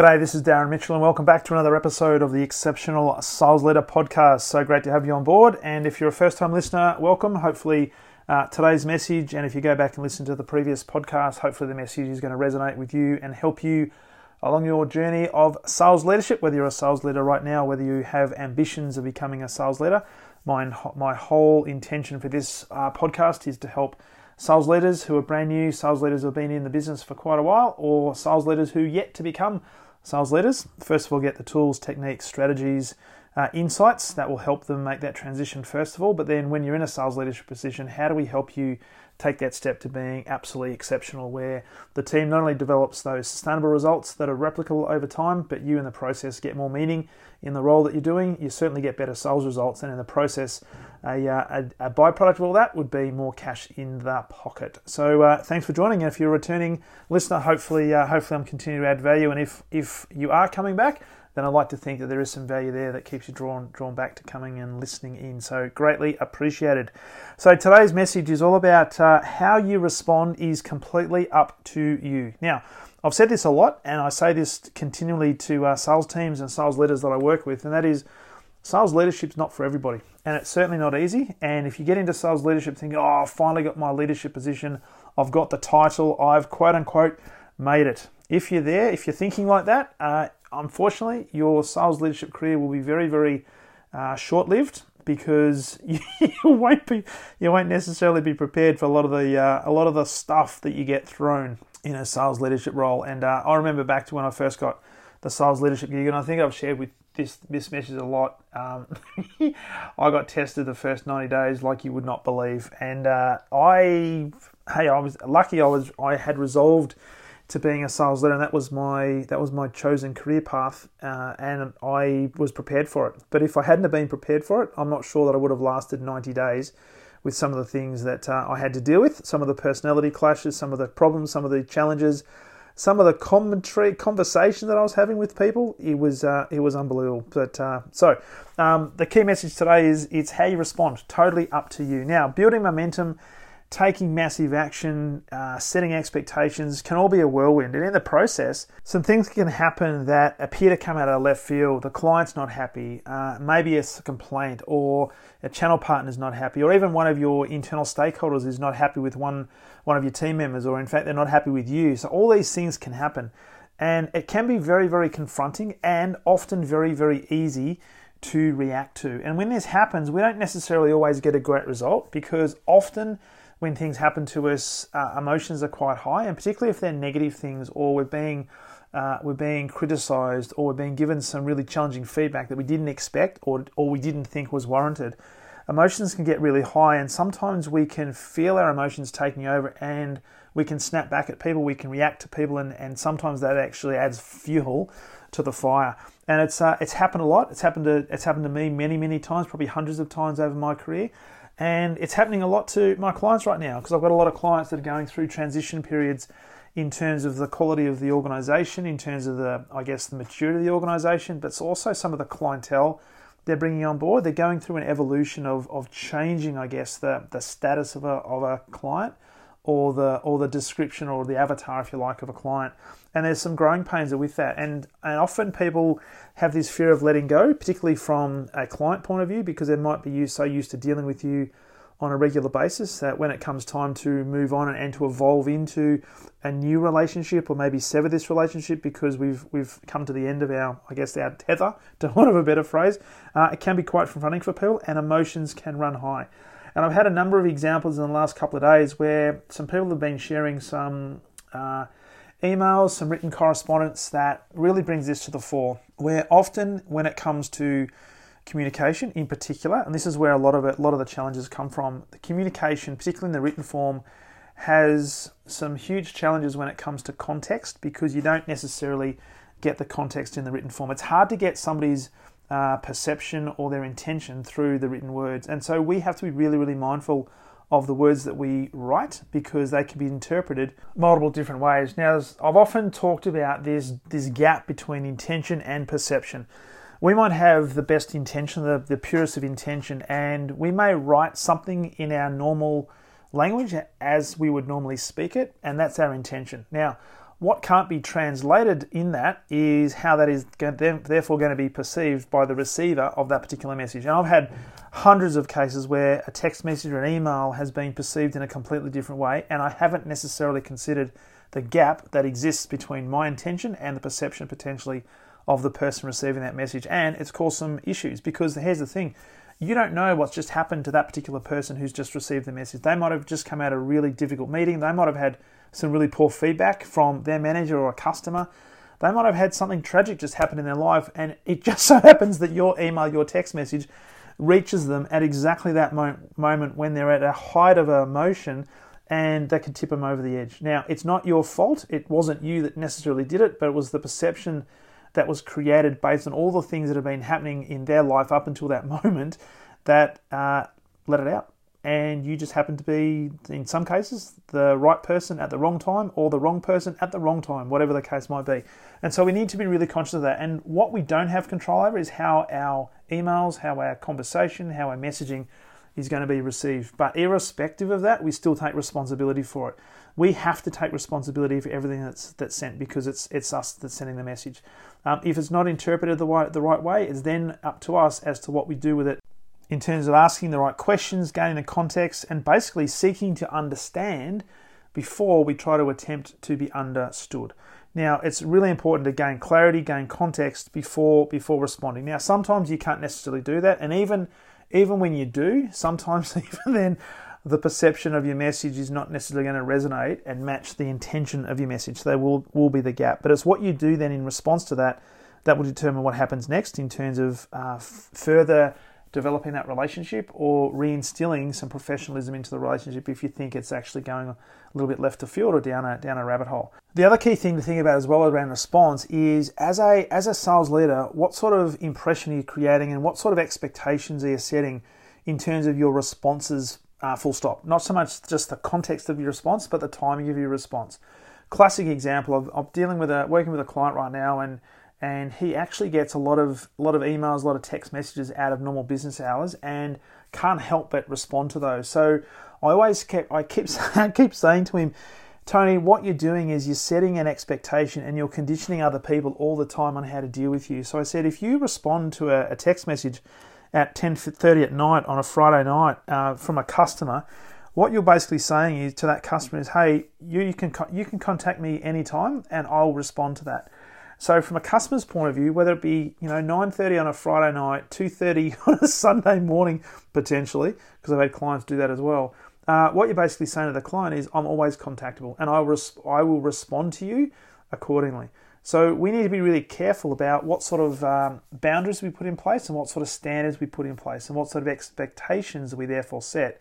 G'day, this is Darren Mitchell, and welcome back to another episode of the Exceptional Sales Leader Podcast. So great to have you on board. And if you're a first time listener, welcome. Hopefully, uh, today's message, and if you go back and listen to the previous podcast, hopefully the message is going to resonate with you and help you along your journey of sales leadership, whether you're a sales leader right now, whether you have ambitions of becoming a sales leader. My, my whole intention for this uh, podcast is to help sales leaders who are brand new, sales leaders who have been in the business for quite a while, or sales leaders who yet to become sales leaders. First of all, get the tools, techniques, strategies, uh, insights that will help them make that transition, first of all. But then, when you're in a sales leadership position, how do we help you take that step to being absolutely exceptional, where the team not only develops those sustainable results that are replicable over time, but you in the process get more meaning in the role that you're doing. You certainly get better sales results, and in the process, a, uh, a, a byproduct of all that would be more cash in the pocket. So uh, thanks for joining. And if you're a returning listener, hopefully, uh, hopefully I'm continuing to add value. And if if you are coming back, then I'd like to think that there is some value there that keeps you drawn drawn back to coming and listening in. So greatly appreciated. So today's message is all about uh, how you respond is completely up to you. Now. I've said this a lot, and I say this continually to uh, sales teams and sales leaders that I work with, and that is sales leadership is not for everybody, and it's certainly not easy. And if you get into sales leadership thinking, oh, I've finally got my leadership position, I've got the title, I've quote unquote made it. If you're there, if you're thinking like that, uh, unfortunately, your sales leadership career will be very, very uh, short-lived because you, won't be, you won't necessarily be prepared for a lot of the uh, a lot of the stuff that you get thrown in a sales leadership role. And uh, I remember back to when I first got the sales leadership gig, and I think I've shared with this message a lot. Um, I got tested the first ninety days like you would not believe, and uh, I hey I was lucky. I was I had resolved to being a sales leader, and that was my that was my chosen career path, uh, and I was prepared for it. But if I hadn't have been prepared for it, I'm not sure that I would have lasted ninety days with some of the things that uh, I had to deal with, some of the personality clashes, some of the problems, some of the challenges, some of the commentary conversation that I was having with people. It was uh, it was unbelievable. But uh, so um, the key message today is it's how you respond. Totally up to you. Now building momentum taking massive action, uh, setting expectations can all be a whirlwind. And in the process, some things can happen that appear to come out of left field. The client's not happy, uh, maybe it's a complaint, or a channel partner's not happy, or even one of your internal stakeholders is not happy with one, one of your team members, or in fact, they're not happy with you. So all these things can happen. And it can be very, very confronting and often very, very easy to react to. And when this happens, we don't necessarily always get a great result because often when things happen to us, uh, emotions are quite high, and particularly if they're negative things or we're being uh, we're being criticized or we're being given some really challenging feedback that we didn't expect or, or we didn't think was warranted. Emotions can get really high, and sometimes we can feel our emotions taking over and we can snap back at people, we can react to people, and, and sometimes that actually adds fuel to the fire. And it's uh, it's happened a lot. It's happened to it's happened to me many many times, probably hundreds of times over my career. And it's happening a lot to my clients right now because I've got a lot of clients that are going through transition periods in terms of the quality of the organization, in terms of the, I guess, the maturity of the organization, but it's also some of the clientele they're bringing on board. They're going through an evolution of, of changing, I guess, the, the status of a, of a client or the or the description or the avatar, if you like, of a client. And there's some growing pains with that. And and often people have this fear of letting go, particularly from a client point of view, because they might be used so used to dealing with you on a regular basis that when it comes time to move on and, and to evolve into a new relationship or maybe sever this relationship because we've we've come to the end of our I guess our tether to one of a better phrase, uh, it can be quite confronting for people and emotions can run high. And I've had a number of examples in the last couple of days where some people have been sharing some uh, emails, some written correspondence that really brings this to the fore. Where often, when it comes to communication in particular, and this is where a lot of it, a lot of the challenges come from, the communication, particularly in the written form, has some huge challenges when it comes to context because you don't necessarily get the context in the written form. It's hard to get somebody's uh, perception or their intention through the written words. And so we have to be really, really mindful of the words that we write because they can be interpreted multiple different ways. Now, I've often talked about this, this gap between intention and perception. We might have the best intention, the, the purest of intention, and we may write something in our normal language as we would normally speak it, and that's our intention. Now, what can't be translated in that is how that is therefore going to be perceived by the receiver of that particular message. And I've had hundreds of cases where a text message or an email has been perceived in a completely different way, and I haven't necessarily considered the gap that exists between my intention and the perception potentially of the person receiving that message. And it's caused some issues because here's the thing you don't know what's just happened to that particular person who's just received the message. They might have just come out of a really difficult meeting, they might have had some really poor feedback from their manager or a customer. They might have had something tragic just happen in their life, and it just so happens that your email, your text message reaches them at exactly that moment when they're at a height of emotion and that could tip them over the edge. Now, it's not your fault. It wasn't you that necessarily did it, but it was the perception that was created based on all the things that have been happening in their life up until that moment that uh, let it out and you just happen to be, in some cases, the right person at the wrong time or the wrong person at the wrong time, whatever the case might be. And so we need to be really conscious of that. And what we don't have control over is how our emails, how our conversation, how our messaging is going to be received. But irrespective of that, we still take responsibility for it. We have to take responsibility for everything that's that's sent because it's it's us that's sending the message. Um, if it's not interpreted the right the right way, it's then up to us as to what we do with it in terms of asking the right questions, gaining the context, and basically seeking to understand before we try to attempt to be understood. Now, it's really important to gain clarity, gain context before before responding. Now, sometimes you can't necessarily do that, and even even when you do, sometimes even then the perception of your message is not necessarily going to resonate and match the intention of your message. There will will be the gap, but it's what you do then in response to that that will determine what happens next in terms of uh, further developing that relationship or reinstilling some professionalism into the relationship if you think it's actually going a little bit left of field or down a down a rabbit hole. The other key thing to think about as well around response is as a as a sales leader, what sort of impression are you creating and what sort of expectations are you setting in terms of your responses uh, full stop. Not so much just the context of your response, but the timing of your response. Classic example of, of dealing with a working with a client right now and and he actually gets a lot of a lot of emails, a lot of text messages out of normal business hours, and can't help but respond to those. So I always kept I keep I keep saying to him, Tony, what you're doing is you're setting an expectation and you're conditioning other people all the time on how to deal with you. So I said, if you respond to a, a text message at 10:30 at night on a Friday night uh, from a customer, what you're basically saying is to that customer is, hey, you, you can you can contact me anytime and I'll respond to that. So from a customer's point of view, whether it be you know 9:30 on a Friday night, 2:30 on a Sunday morning potentially, because I've had clients do that as well. Uh, what you're basically saying to the client is, I'm always contactable, and I, res- I will respond to you accordingly. So we need to be really careful about what sort of um, boundaries we put in place and what sort of standards we put in place and what sort of expectations we therefore set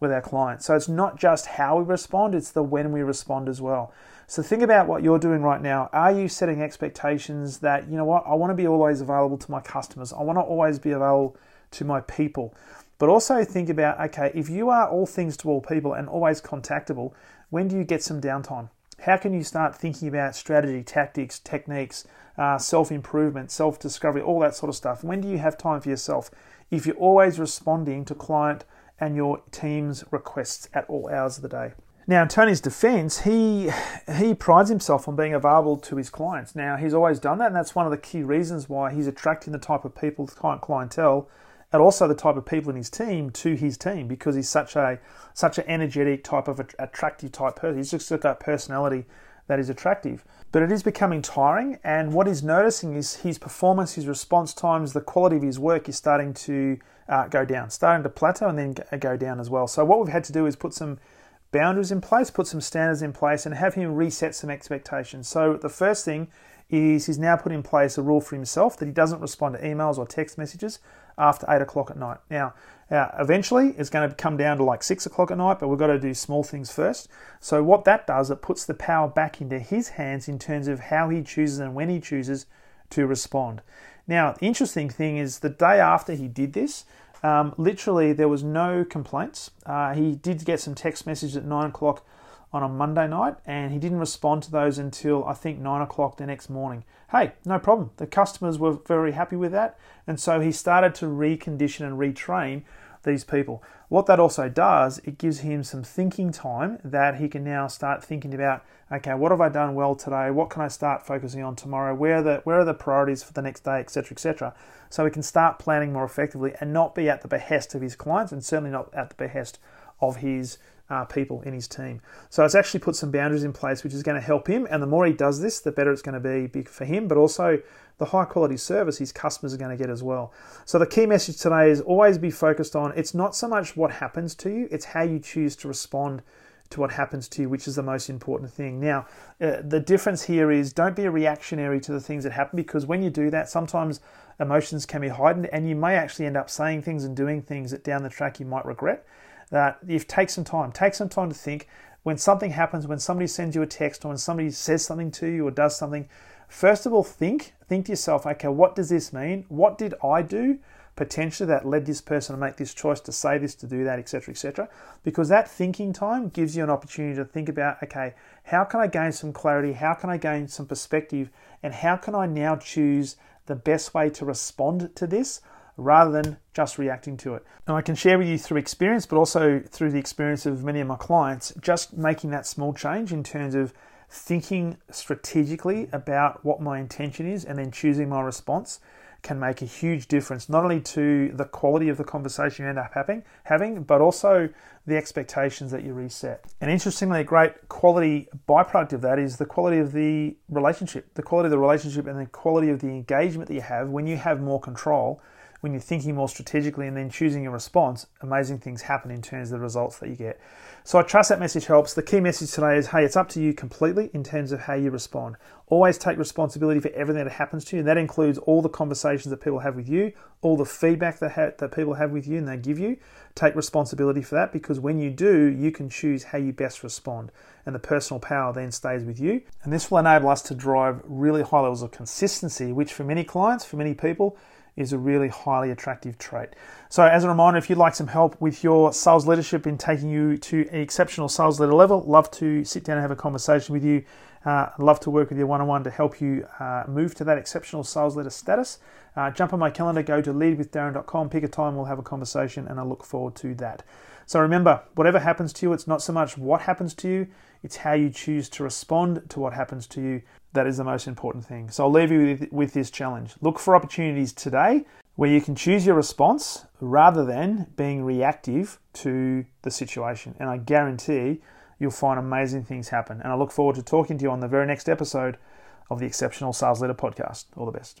with our clients. So it's not just how we respond, it's the when we respond as well. So think about what you're doing right now. Are you setting expectations that, you know what, I want to be always available to my customers, I want to always be available to my people. But also think about, okay, if you are all things to all people and always contactable, when do you get some downtime? How can you start thinking about strategy, tactics, techniques, uh, self improvement, self discovery, all that sort of stuff? When do you have time for yourself? If you're always responding to client and your team's requests at all hours of the day. Now, in Tony's defense, he he prides himself on being available to his clients. Now, he's always done that, and that's one of the key reasons why he's attracting the type of people, client clientele, and also the type of people in his team to his team because he's such a such an energetic type of attractive type person. He's just got that personality that is attractive. But it is becoming tiring, and what he's noticing is his performance, his response times, the quality of his work is starting to uh, go down, starting to plateau and then go down as well. So what we've had to do is put some boundaries in place, put some standards in place, and have him reset some expectations. So the first thing is he's now put in place a rule for himself that he doesn't respond to emails or text messages after eight o'clock at night. Now, uh, eventually it's going to come down to like six o'clock at night, but we've got to do small things first. So what that does, it puts the power back into his hands in terms of how he chooses and when he chooses to respond. Now, the interesting thing is the day after he did this, um, literally there was no complaints. Uh, he did get some text message at nine o'clock on a Monday night, and he didn't respond to those until I think nine o'clock the next morning. Hey, no problem. The customers were very happy with that, and so he started to recondition and retrain these people. What that also does, it gives him some thinking time that he can now start thinking about, okay, what have I done well today? What can I start focusing on tomorrow? Where are the where are the priorities for the next day, etc., etc. So he can start planning more effectively and not be at the behest of his clients and certainly not at the behest of his uh, people in his team. So it's actually put some boundaries in place, which is going to help him. And the more he does this, the better it's going to be for him, but also the high quality service his customers are going to get as well. So the key message today is always be focused on it's not so much what happens to you, it's how you choose to respond to what happens to you, which is the most important thing. Now, uh, the difference here is don't be a reactionary to the things that happen because when you do that, sometimes emotions can be heightened and you may actually end up saying things and doing things that down the track you might regret that if take some time, take some time to think when something happens, when somebody sends you a text or when somebody says something to you or does something, first of all, think, think to yourself, okay, what does this mean? What did I do potentially that led this person to make this choice to say this, to do that, etc., etc. Because that thinking time gives you an opportunity to think about, okay, how can I gain some clarity? How can I gain some perspective? And how can I now choose the best way to respond to this? Rather than just reacting to it. And I can share with you through experience, but also through the experience of many of my clients, just making that small change in terms of thinking strategically about what my intention is and then choosing my response can make a huge difference not only to the quality of the conversation you end up having having but also the expectations that you reset and interestingly a great quality byproduct of that is the quality of the relationship the quality of the relationship and the quality of the engagement that you have when you have more control when you're thinking more strategically and then choosing a response, amazing things happen in terms of the results that you get. So I trust that message helps. The key message today is hey, it's up to you completely in terms of how you respond. Always take responsibility for everything that happens to you, and that includes all the conversations that people have with you, all the feedback that, ha- that people have with you and they give you. Take responsibility for that because when you do, you can choose how you best respond, and the personal power then stays with you. And this will enable us to drive really high levels of consistency, which for many clients, for many people, is a really highly attractive trait. So, as a reminder, if you'd like some help with your sales leadership in taking you to an exceptional sales leader level, love to sit down and have a conversation with you. Uh, love to work with you one on one to help you uh, move to that exceptional sales leader status. Uh, jump on my calendar, go to leadwithdarren.com, pick a time, we'll have a conversation, and I look forward to that. So remember, whatever happens to you, it's not so much what happens to you, it's how you choose to respond to what happens to you. That is the most important thing. So I'll leave you with, with this challenge. Look for opportunities today where you can choose your response rather than being reactive to the situation. And I guarantee you'll find amazing things happen. And I look forward to talking to you on the very next episode of the Exceptional Sales Leader Podcast. All the best.